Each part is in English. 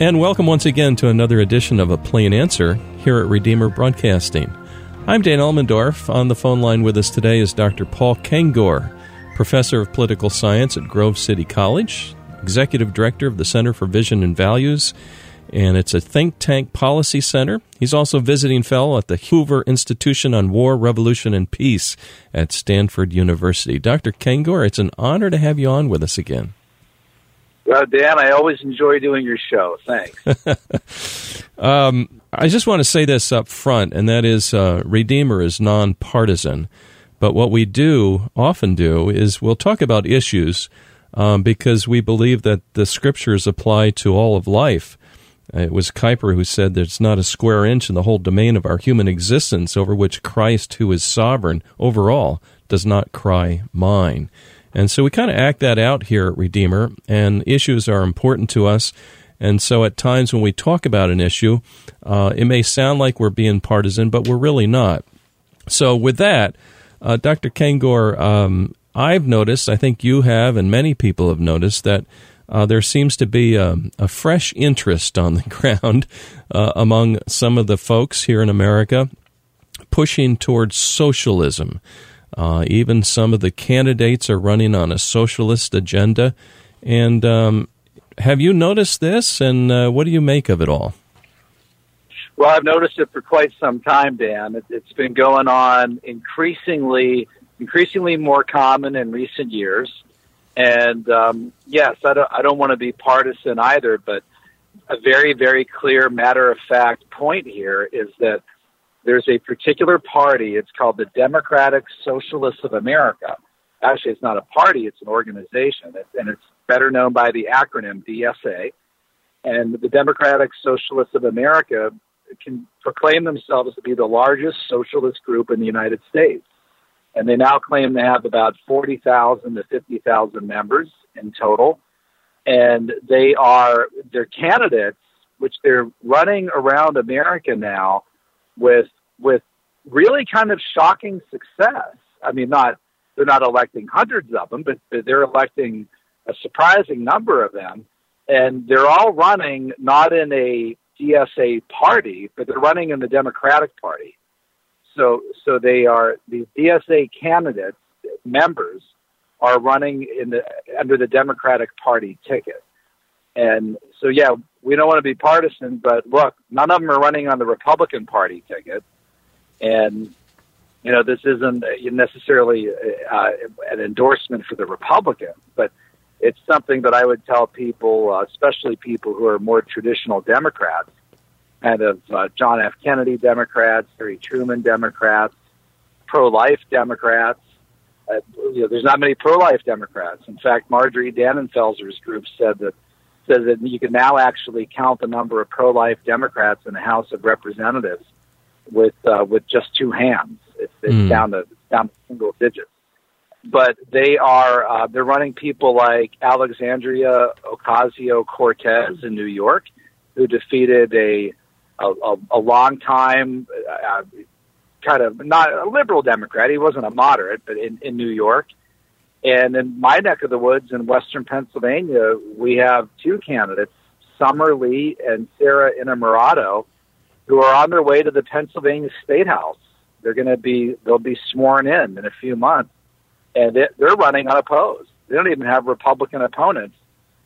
And welcome once again to another edition of A Plain Answer here at Redeemer Broadcasting. I'm Dan Elmendorf. On the phone line with us today is Dr. Paul Kengor, professor of political science at Grove City College, executive director of the Center for Vision and Values, and it's a think tank policy center. He's also visiting fellow at the Hoover Institution on War, Revolution, and Peace at Stanford University. Dr. Kengor, it's an honor to have you on with us again. Well, Dan, I always enjoy doing your show. Thanks. um, I just want to say this up front, and that is uh, Redeemer is nonpartisan. But what we do, often do, is we'll talk about issues um, because we believe that the scriptures apply to all of life. It was Kuyper who said there's not a square inch in the whole domain of our human existence over which Christ, who is sovereign over all, does not cry mine. And so we kind of act that out here at Redeemer, and issues are important to us. And so at times when we talk about an issue, uh, it may sound like we're being partisan, but we're really not. So with that, uh, Dr. Kengor, um, I've noticed, I think you have, and many people have noticed that uh, there seems to be a, a, fresh interest on the ground uh, among some of the folks here in America pushing towards socialism. Uh, even some of the candidates are running on a socialist agenda. And um, have you noticed this? And uh, what do you make of it all? Well, I've noticed it for quite some time, Dan. It, has been going on increasingly, increasingly more common in recent years. And um, yes, I don't, I don't want to be partisan either, but a very, very clear matter of fact point here is that there's a particular party. It's called the Democratic Socialists of America. Actually, it's not a party, it's an organization, and it's better known by the acronym DSA. And the Democratic Socialists of America can proclaim themselves to be the largest socialist group in the United States. And they now claim to have about 40,000 to 50,000 members in total. And they are, their candidates, which they're running around America now, with with really kind of shocking success. I mean, not they're not electing hundreds of them, but they're electing a surprising number of them, and they're all running not in a DSA party, but they're running in the Democratic Party. So, so they are these DSA candidates members are running in the under the Democratic Party ticket, and so yeah, we don't want to be partisan, but look, none of them are running on the Republican Party ticket. And, you know, this isn't necessarily uh, an endorsement for the Republican, but it's something that I would tell people, uh, especially people who are more traditional Democrats, kind of uh, John F. Kennedy Democrats, Harry Truman Democrats, pro-life Democrats. Uh, you know, there's not many pro-life Democrats. In fact, Marjorie Dannenfelser's group said that says that you can now actually count the number of pro-life Democrats in the House of Representatives with uh, with just two hands. It's, it's mm. down to down to single digits. But they are uh, they're running people like Alexandria Ocasio Cortez in New York, who defeated a a, a long time uh, kind of not a liberal Democrat. He wasn't a moderate, but in, in New York. And in my neck of the woods in western Pennsylvania, we have two candidates, Summer Lee and Sarah Innamorato, who are on their way to the Pennsylvania State House. They're going to be they'll be sworn in in a few months, and they're running unopposed. They don't even have Republican opponents.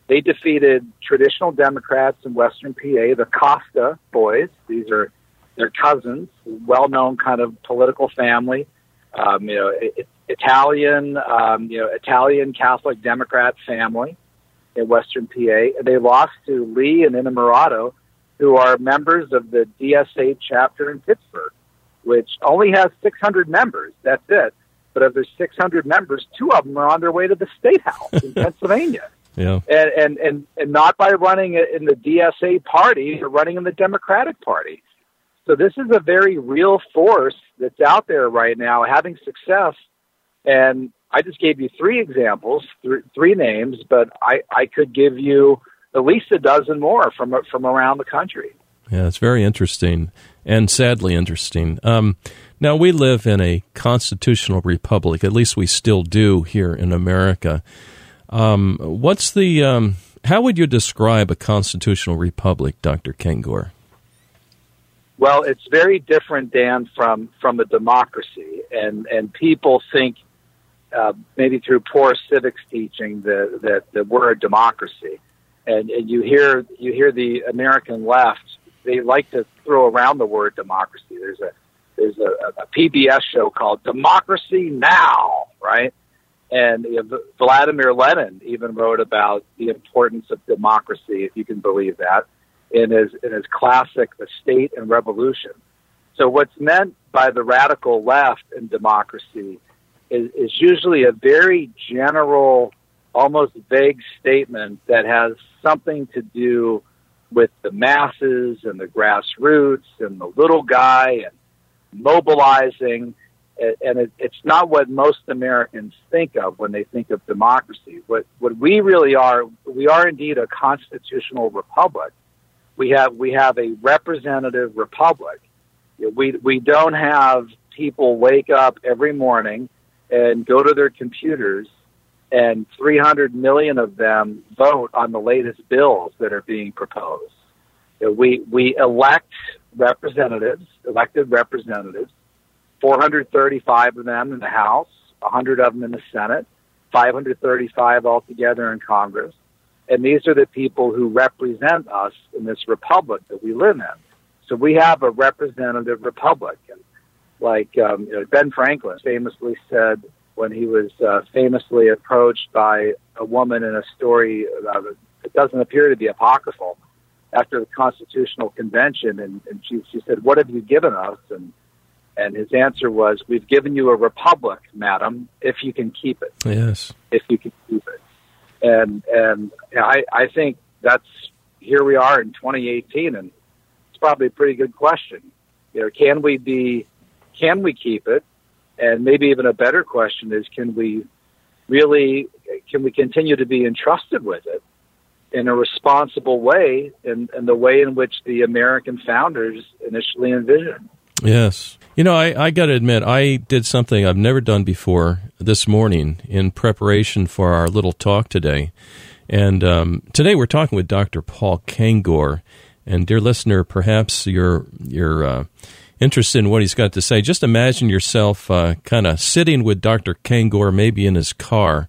They defeated traditional Democrats in Western PA, the Costa boys. These are their cousins, well-known kind of political family. Um, you know, it, Italian, um, you know, Italian Catholic Democrat family in Western PA. They lost to Lee and Innamorato, who are members of the DSA chapter in Pittsburgh, which only has 600 members. That's it. But of their 600 members, two of them are on their way to the state house in Pennsylvania. Yeah. And, and, and, and not by running in the DSA party, they're running in the Democratic Party. So this is a very real force that's out there right now having success. And I just gave you three examples, th- three names, but I, I could give you at least a dozen more from from around the country. Yeah, it's very interesting and sadly interesting. Um, now we live in a constitutional republic. At least we still do here in America. Um, what's the um, how would you describe a constitutional republic, Dr. Kengor? Well, it's very different, Dan, from from a democracy, and and people think uh, maybe through poor civics teaching that that that we're a democracy, and, and you hear you hear the American left they like to throw around the word democracy. There's a there's a, a PBS show called Democracy Now, right? And you know, Vladimir Lenin even wrote about the importance of democracy, if you can believe that, in his in his classic The State and Revolution. So what's meant by the radical left in democracy is, is usually a very general, almost vague statement that has something to do with the masses and the grassroots and the little guy and mobilizing. And it, it's not what most Americans think of when they think of democracy. What, what we really are, we are indeed a constitutional republic. We have, we have a representative republic. We, we don't have people wake up every morning and go to their computers and 300 million of them vote on the latest bills that are being proposed. We, we elect representatives, elected representatives, 435 of them in the House, 100 of them in the Senate, 535 altogether in Congress. And these are the people who represent us in this republic that we live in. So we have a representative republic. And like um, you know, Ben Franklin famously said, when he was uh, famously approached by a woman in a story that doesn't appear to be apocryphal after the Constitutional Convention, and, and she, she said, "What have you given us?" and and his answer was, "We've given you a republic, madam, if you can keep it." Yes, if you can keep it, and and I I think that's here we are in 2018, and it's probably a pretty good question. You know, can we be, can we keep it? And maybe even a better question is, can we really, can we continue to be entrusted with it in a responsible way, in, in the way in which the American founders initially envisioned? Yes. You know, I, I got to admit, I did something I've never done before this morning in preparation for our little talk today. And um, today we're talking with Dr. Paul Kengor. And dear listener, perhaps you're you're uh, interested in what he's got to say, just imagine yourself uh, kind of sitting with Dr. Kengor, maybe in his car,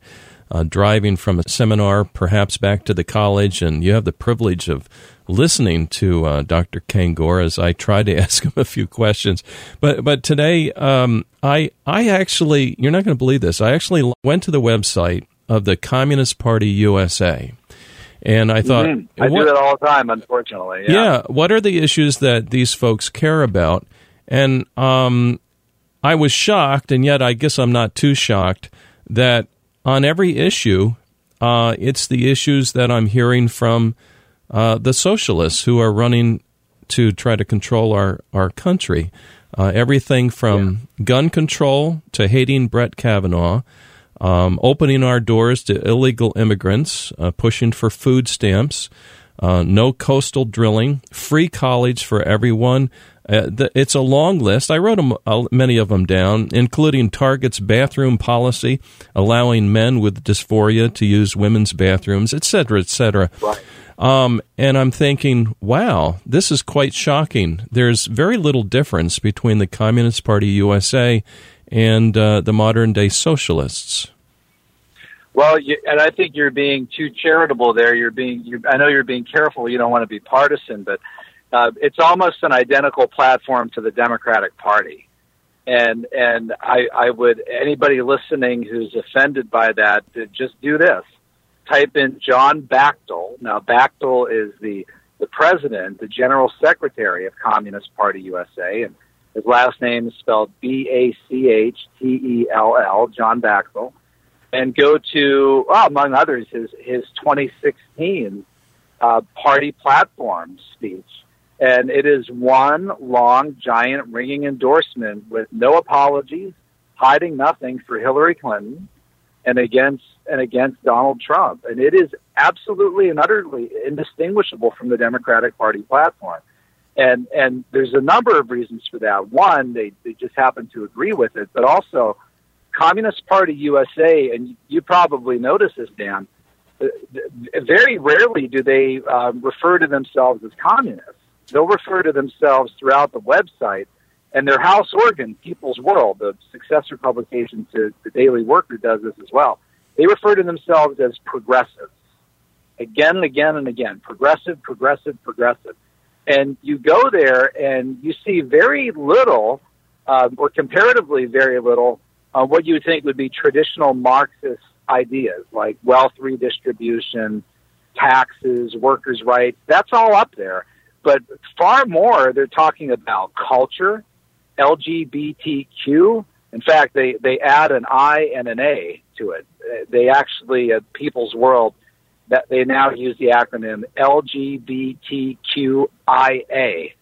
uh, driving from a seminar, perhaps back to the college, and you have the privilege of listening to uh, Dr. Kengor as I try to ask him a few questions. But but today, um, I I actually you're not going to believe this. I actually went to the website of the Communist Party USA. And I thought, mm-hmm. I what, do that all the time, unfortunately. Yeah. yeah. What are the issues that these folks care about? And um, I was shocked, and yet I guess I'm not too shocked that on every issue, uh, it's the issues that I'm hearing from uh, the socialists who are running to try to control our, our country. Uh, everything from yeah. gun control to hating Brett Kavanaugh, um, opening our doors to illegal immigrants, uh, pushing for food stamps, uh, no coastal drilling, free college for everyone, uh, the, it's a long list. I wrote them, uh, many of them down, including Target's bathroom policy, allowing men with dysphoria to use women's bathrooms, et cetera, et cetera. Right. Um, and I'm thinking, wow, this is quite shocking. There's very little difference between the Communist Party USA and uh, the modern day socialists. Well, you, and I think you're being too charitable there. You're being, you, I know you're being careful. You don't want to be partisan, but uh, it's almost an identical platform to the Democratic Party. And and I, I would anybody listening who's offended by that just do this: type in John Bachtell. Now Bachtell is the the president, the general secretary of Communist Party USA, and his last name is spelled B A C H T E L L. John Bachtell. And go to, well, among others, his his 2016 uh, party platform speech and it is one long, giant, ringing endorsement with no apologies, hiding nothing for Hillary Clinton and against and against Donald Trump. And it is absolutely and utterly indistinguishable from the Democratic Party platform. And and there's a number of reasons for that. One, they, they just happen to agree with it, but also Communist Party USA, and you probably notice this, Dan, very rarely do they uh, refer to themselves as communists. They'll refer to themselves throughout the website and their house organ, People's World, the successor publication to the Daily Worker, does this as well. They refer to themselves as progressives. Again and again and again. Progressive, progressive, progressive. And you go there and you see very little, uh, or comparatively very little, uh, what you would think would be traditional Marxist ideas like wealth redistribution, taxes, workers' rights. That's all up there. But far more, they're talking about culture, LGBTQ. In fact, they, they add an I and an A to it. They actually, at People's World, that they now use the acronym LGBTQIA.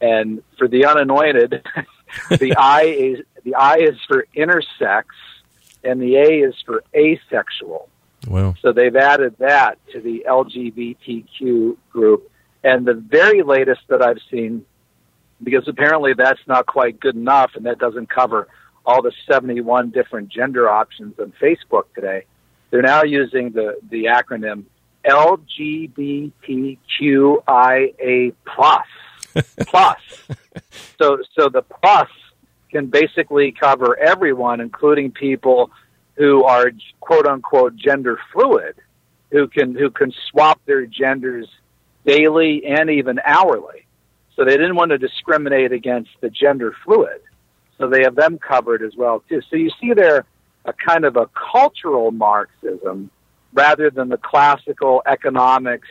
And for the unanointed, the I is the I is for intersex, and the A is for asexual. Wow. So they've added that to the LGBTQ group. And the very latest that I've seen, because apparently that's not quite good enough and that doesn't cover all the 71 different gender options on Facebook today, they're now using the, the acronym LGBTQIA plus. plus. So, so the plus can basically cover everyone, including people who are quote unquote gender fluid, who can who can swap their genders daily and even hourly. So they didn't want to discriminate against the gender fluid. So they have them covered as well too. So you see there a kind of a cultural Marxism rather than the classical economics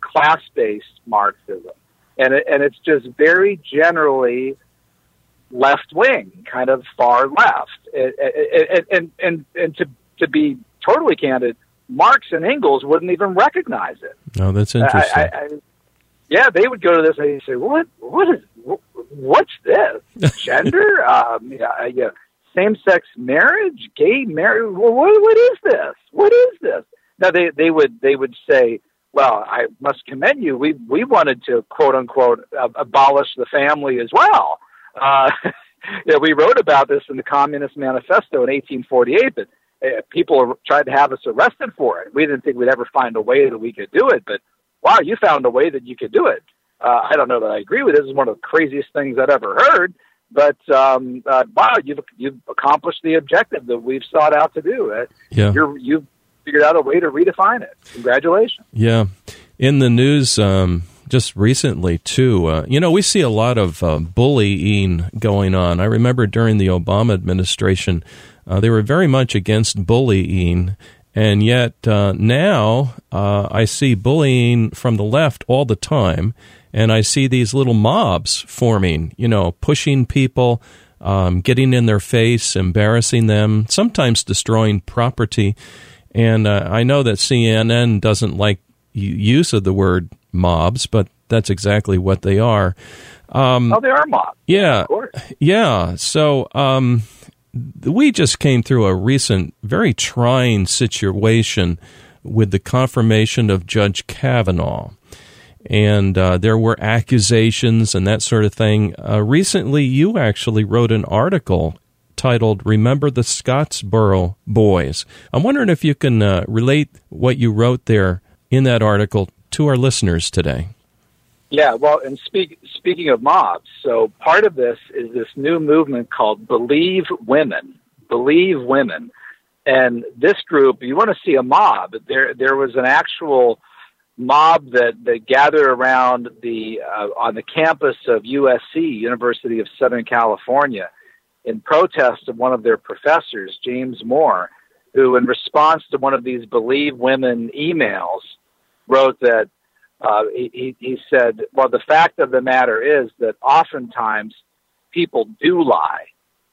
class-based Marxism. And it, and it's just very generally left wing, kind of far left. And, and, and, and to, to be totally candid, Marx and Engels wouldn't even recognize it. Oh, that's interesting. I, I, yeah, they would go to this and they'd say, "What? What is? What's this? Gender? um, yeah, yeah, same-sex marriage? Gay marriage? What, what is this? What is this?" Now they they would they would say, "Well, I must commend you. We we wanted to quote unquote abolish the family as well." Uh, yeah, we wrote about this in the Communist Manifesto in 1848, but uh, people tried to have us arrested for it. We didn't think we'd ever find a way that we could do it, but wow, you found a way that you could do it. Uh, I don't know that I agree with it. This is one of the craziest things I've ever heard. But um, uh, wow, you've you've accomplished the objective that we've sought out to do. Uh, yeah, you're, you've figured out a way to redefine it. Congratulations. Yeah, in the news um, just recently too. Uh, you know, we see a lot of uh, bullying going on. I remember during the Obama administration, uh, they were very much against bullying. And yet uh, now uh, I see bullying from the left all the time, and I see these little mobs forming, you know, pushing people, um, getting in their face, embarrassing them, sometimes destroying property. And uh, I know that CNN doesn't like use of the word mobs, but that's exactly what they are. Um, oh, they are mobs. Yeah, yeah. So um, we just came through a recent, very trying situation with the confirmation of Judge Kavanaugh. And uh, there were accusations and that sort of thing. Uh, recently, you actually wrote an article titled Remember the Scottsboro Boys. I'm wondering if you can uh, relate what you wrote there in that article to our listeners today. Yeah, well, and speak, speaking of mobs, so part of this is this new movement called Believe Women. Believe Women. And this group, you want to see a mob. There, there was an actual mob that, that gathered around the uh, on the campus of USC, University of Southern California, in protest of one of their professors, James Moore, who, in response to one of these Believe Women emails, wrote that uh, he, he said, well, the fact of the matter is that oftentimes people do lie.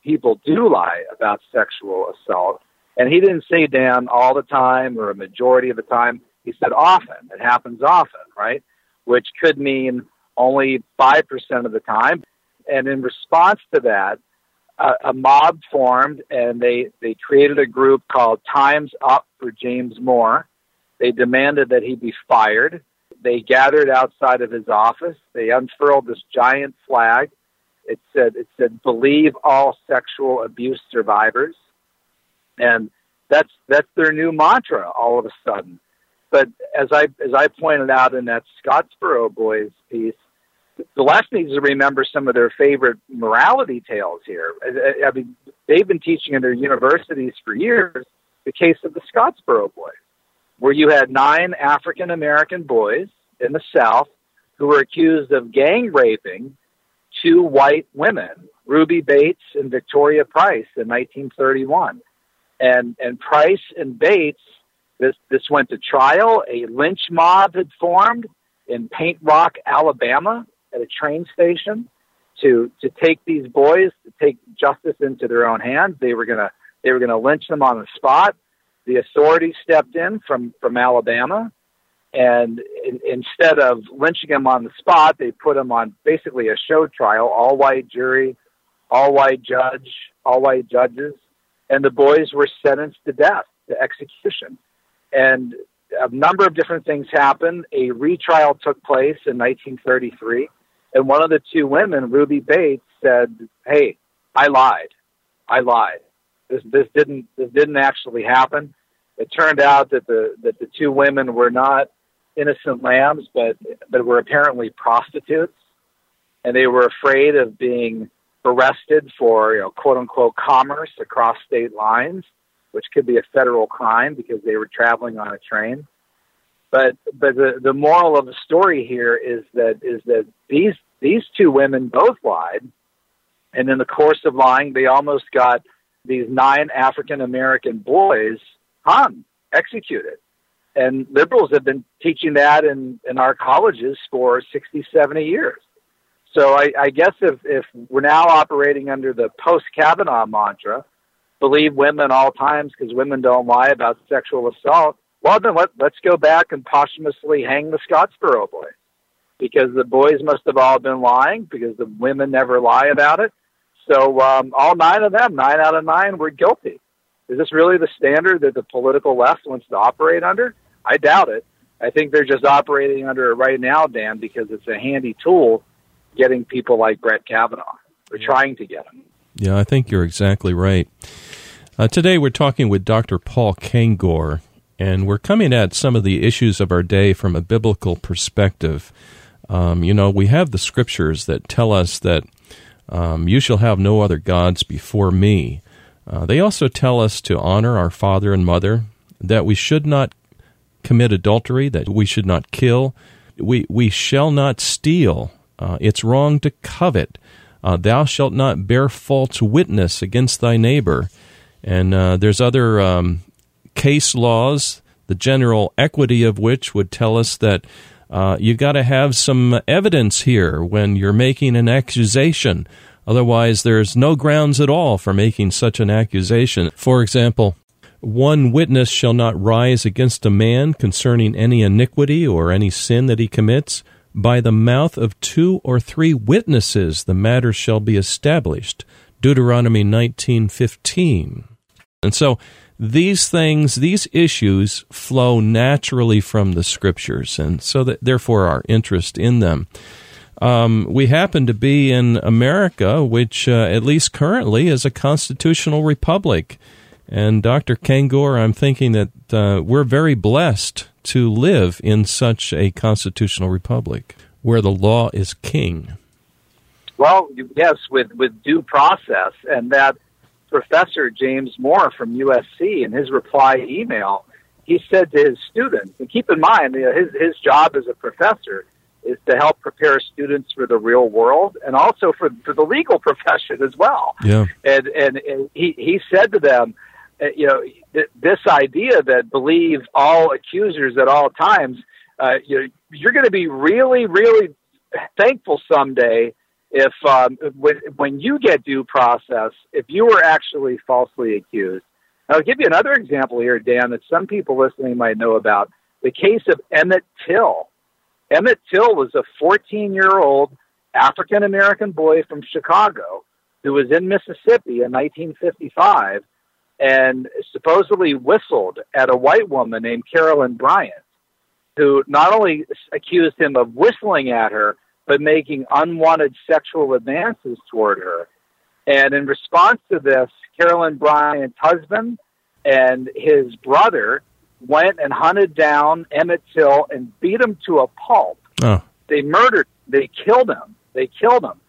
People do lie about sexual assault. And he didn't say damn all the time or a majority of the time. He said often. It happens often, right? Which could mean only 5% of the time. And in response to that, a, a mob formed and they, they created a group called Time's Up for James Moore. They demanded that he be fired they gathered outside of his office. They unfurled this giant flag. It said, it said, believe all sexual abuse survivors. And that's, that's their new mantra all of a sudden. But as I as I pointed out in that Scottsboro Boys piece, the left needs to remember some of their favorite morality tales here. I, I mean, they've been teaching in their universities for years the case of the Scottsboro Boys, where you had nine African American boys in the South who were accused of gang raping two white women, Ruby Bates and Victoria Price, in 1931. And and Price and Bates, this this went to trial. A lynch mob had formed in Paint Rock, Alabama, at a train station to to take these boys to take justice into their own hands. They were gonna they were gonna lynch them on the spot. The authorities stepped in from from Alabama, and in, instead of lynching them on the spot, they put them on basically a show trial, all white jury, all white judge, all white judges, and the boys were sentenced to death, to execution. And a number of different things happened. A retrial took place in 1933 and one of the two women, Ruby Bates, said, "Hey, I lied. I lied. This this didn't this didn't actually happen." It turned out that the that the two women were not innocent lambs, but but were apparently prostitutes, and they were afraid of being arrested for you know quote unquote commerce across state lines, which could be a federal crime because they were traveling on a train. But but the the moral of the story here is that is that these these two women both lied, and in the course of lying, they almost got these nine African American boys hung, executed. And liberals have been teaching that in, in our colleges for 60, 70 years. So I, I guess if, if we're now operating under the post Kavanaugh mantra, believe women all times because women don't lie about sexual assault, well, then let, let's go back and posthumously hang the Scottsboro boys because the boys must have all been lying because the women never lie about it. So um, all nine of them, nine out of nine, were guilty. Is this really the standard that the political left wants to operate under? I doubt it. I think they're just operating under it right now, Dan, because it's a handy tool getting people like Brett Kavanaugh. We're trying to get them. Yeah, I think you're exactly right. Uh, today we're talking with Dr. Paul Kengor, and we're coming at some of the issues of our day from a biblical perspective. Um, you know, we have the scriptures that tell us that um, you shall have no other gods before me. Uh, they also tell us to honor our father and mother, that we should not commit adultery, that we should not kill, we, we shall not steal. Uh, it's wrong to covet. Uh, thou shalt not bear false witness against thy neighbor. And uh, there's other um, case laws, the general equity of which would tell us that uh, you got to have some evidence here when you're making an accusation. Otherwise, there's no grounds at all for making such an accusation. For example, one witness shall not rise against a man concerning any iniquity or any sin that he commits. By the mouth of two or three witnesses the matter shall be established. Deuteronomy 19:15. And so these things, these issues flow naturally from the scriptures, and so that therefore our interest in them. Um, we happen to be in America, which, uh, at least currently, is a constitutional republic. And Dr. Kengor, I'm thinking that uh, we're very blessed to live in such a constitutional republic where the law is king. Well, yes, with, with due process, and that Professor James Moore from USC in his reply email, he said to his students, and keep in mind, you know, his, his job as a professor is to help prepare students for the real world and also for, for the legal profession as well. Yeah. And, and, and he, he said to them, uh, you know, th- this idea that believe all accusers at all times, uh, you know, you're going to be really, really thankful someday if um, when when you get due process, if you were actually falsely accused. I'll give you another example here, Dan, that some people listening might know about. The case of Emmett Till. Emmett Till was a 14 year old African American boy from Chicago who was in Mississippi in 1955 and supposedly whistled at a white woman named Carolyn Bryant, who not only accused him of whistling at her, but making unwanted sexual advances toward her. And in response to this, Carolyn Bryant's husband and his brother went and hunted down Emmett Till and beat him to a pulp. Oh. They murdered, they killed him. They killed him.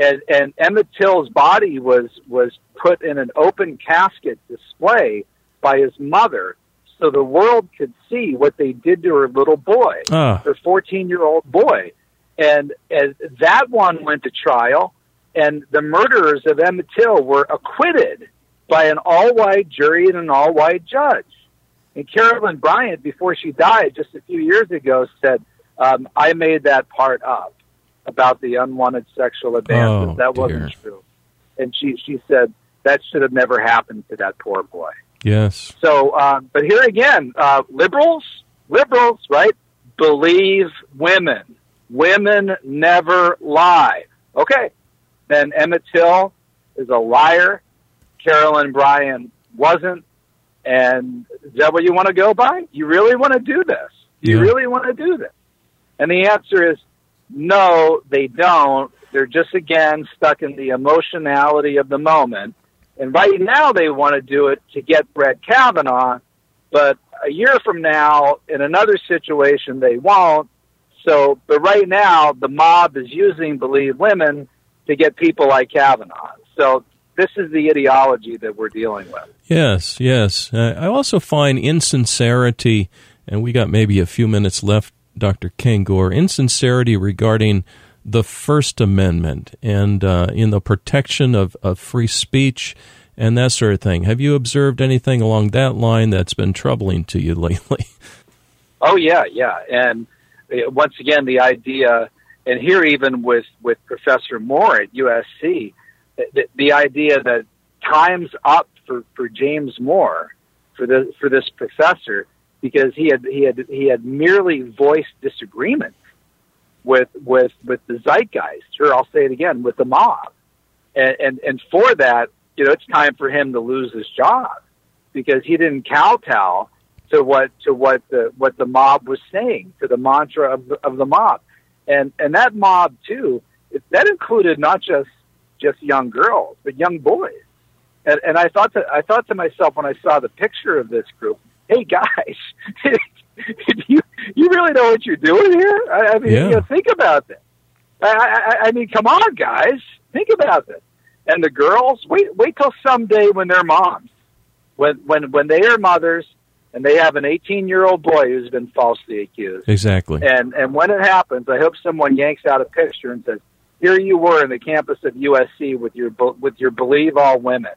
And, and Emmett Till's body was, was put in an open casket display by his mother so the world could see what they did to her little boy, Ah. her 14 year old boy. And, and that one went to trial, and the murderers of Emmett Till were acquitted by an all white jury and an all white judge. And Carolyn Bryant, before she died just a few years ago, said, um, I made that part up about the unwanted sexual advances. Oh, that wasn't true. And she, she said, that should have never happened to that poor boy. Yes. So, uh, but here again, uh, liberals, liberals, right? Believe women. Women never lie. Okay. Then Emmett Till is a liar. Carolyn Bryant wasn't. And is that what you want to go by? You really want to do this? You Yeah. really want to do this? And the answer is no, they don't. They're just again stuck in the emotionality of the moment. And right now they want to do it to get Brett Kavanaugh, but a year from now, in another situation, they won't. So, but right now, the mob is using Believe Women to get people like Kavanaugh. So this is the ideology that we're dealing with. Yes, yes. Uh, I also find insincerity, and we got maybe a few minutes left, Dr. Kengor, insincerity regarding the First Amendment and uh, in the protection of, of free speech and that sort of thing. Have you observed anything along that line that's been troubling to you lately? Oh yeah, yeah, and uh, once again, the idea, and here even with with Professor Moore at USC, the, the idea that time's up for for James Moore, for the for this professor, because he had he had he had merely voiced disagreement with with with the zeitgeist. Sure, I'll say it again with the mob, and and, and for that, you know, it's time for him to lose his job because he didn't kowtow to what to what the what the mob was saying to the mantra of the, of the mob, and and that mob too that included not just just young girls but young boys, and and I thought to I thought to myself when I saw the picture of this group, hey guys, you you really know what you're doing here? I, I mean, Yeah. you know, think about this. I, I, I mean, come on, guys, think about this. And the girls, wait wait till someday when they're moms, when when when they are mothers and they have an 18 year old boy who's been falsely accused. exactly. And and when it happens, I hope someone yanks out a picture and says, "Here you were in the campus of USC with your with your Believe All Women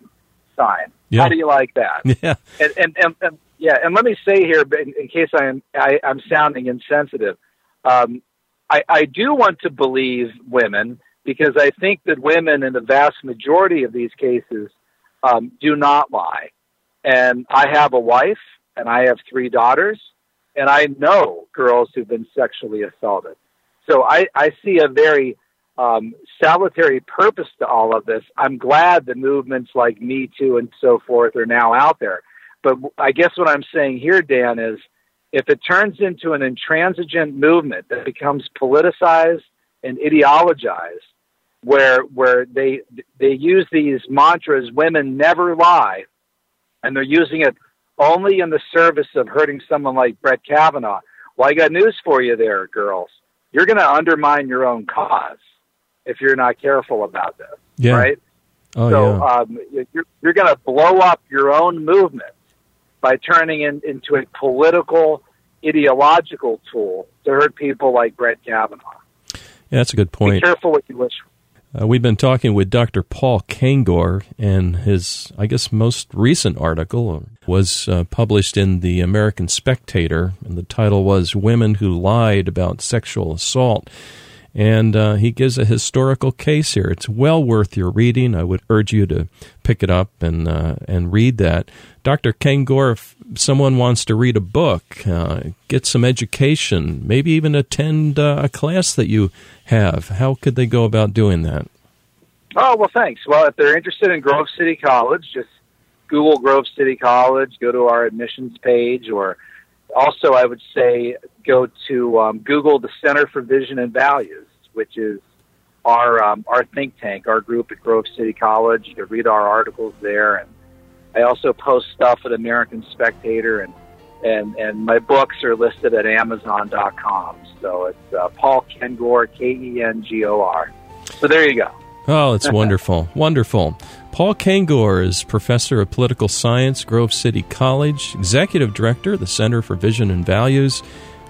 sign." Yeah. How do you like that? Yeah. and, and, and, and yeah, and let me say here, in, in case I am I, I'm sounding insensitive, um, I, I do want to believe women because I think that women, in the vast majority of these cases, um, do not lie. And I have a wife, and I have three daughters, and I know girls who've been sexually assaulted. So I, I see a very um, salutary purpose to all of this. I'm glad the movements like Me Too and so forth are now out there. But I guess what I'm saying here, Dan, is if it turns into an intransigent movement that becomes politicized and ideologized, where where they they use these mantras, women never lie, and they're using it only in the service of hurting someone like Brett Kavanaugh. Well, I got news for you there, girls. You're going to undermine your own cause if you're not careful about this, Yeah. right? Oh, so yeah. um, you're, you're going to blow up your own movement by turning it into a political, ideological tool to hurt people like Brett Kavanaugh. yeah, that's a good point. Be careful what you wish for. Uh, we've been talking with Dr. Paul Kengor, and his, I guess, most recent article was uh, published in the American Spectator, and the title was Women Who Lied About Sexual Assault. And uh, he gives a historical case here. It's well worth your reading. I would urge you to pick it up and uh, and read that. Dr. Kengor, if someone wants to read a book, uh, get some education, maybe even attend uh, a class that you have, how could they go about doing that? Oh, well, thanks. Well, if they're interested in Grove City College, just Google Grove City College, go to our admissions page, or also I would say go to um, Google the Center for Vision and Values, which is our um, our think tank, our group at Grove City College. You can read our articles there, and I also post stuff at American Spectator, and and and my books are listed at Amazon.com. So it's uh, Paul Kengor, K E N G O R. So there you go. Oh, it's wonderful, wonderful. Paul Kengor is professor of political science, Grove City College, executive director, of the Center for Vision and Values.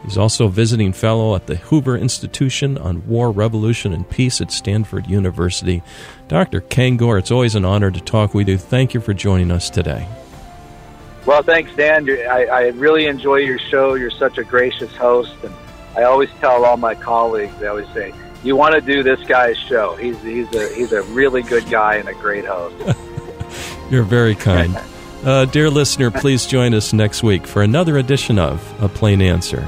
He's also a visiting fellow at the Hoover Institution on War, Revolution, and Peace at Stanford University. Dr. Kengor, it's always an honor to talk with you. Thank you for joining us today. Well, thanks, Dan. I, I really enjoy your show. You're such a gracious host, and I always tell all my colleagues. I always say, "You want to do this guy's show. He's he's a he's a really good guy and a great host." You're very kind. Uh, dear listener, please join us next week for another edition of A Plain Answer.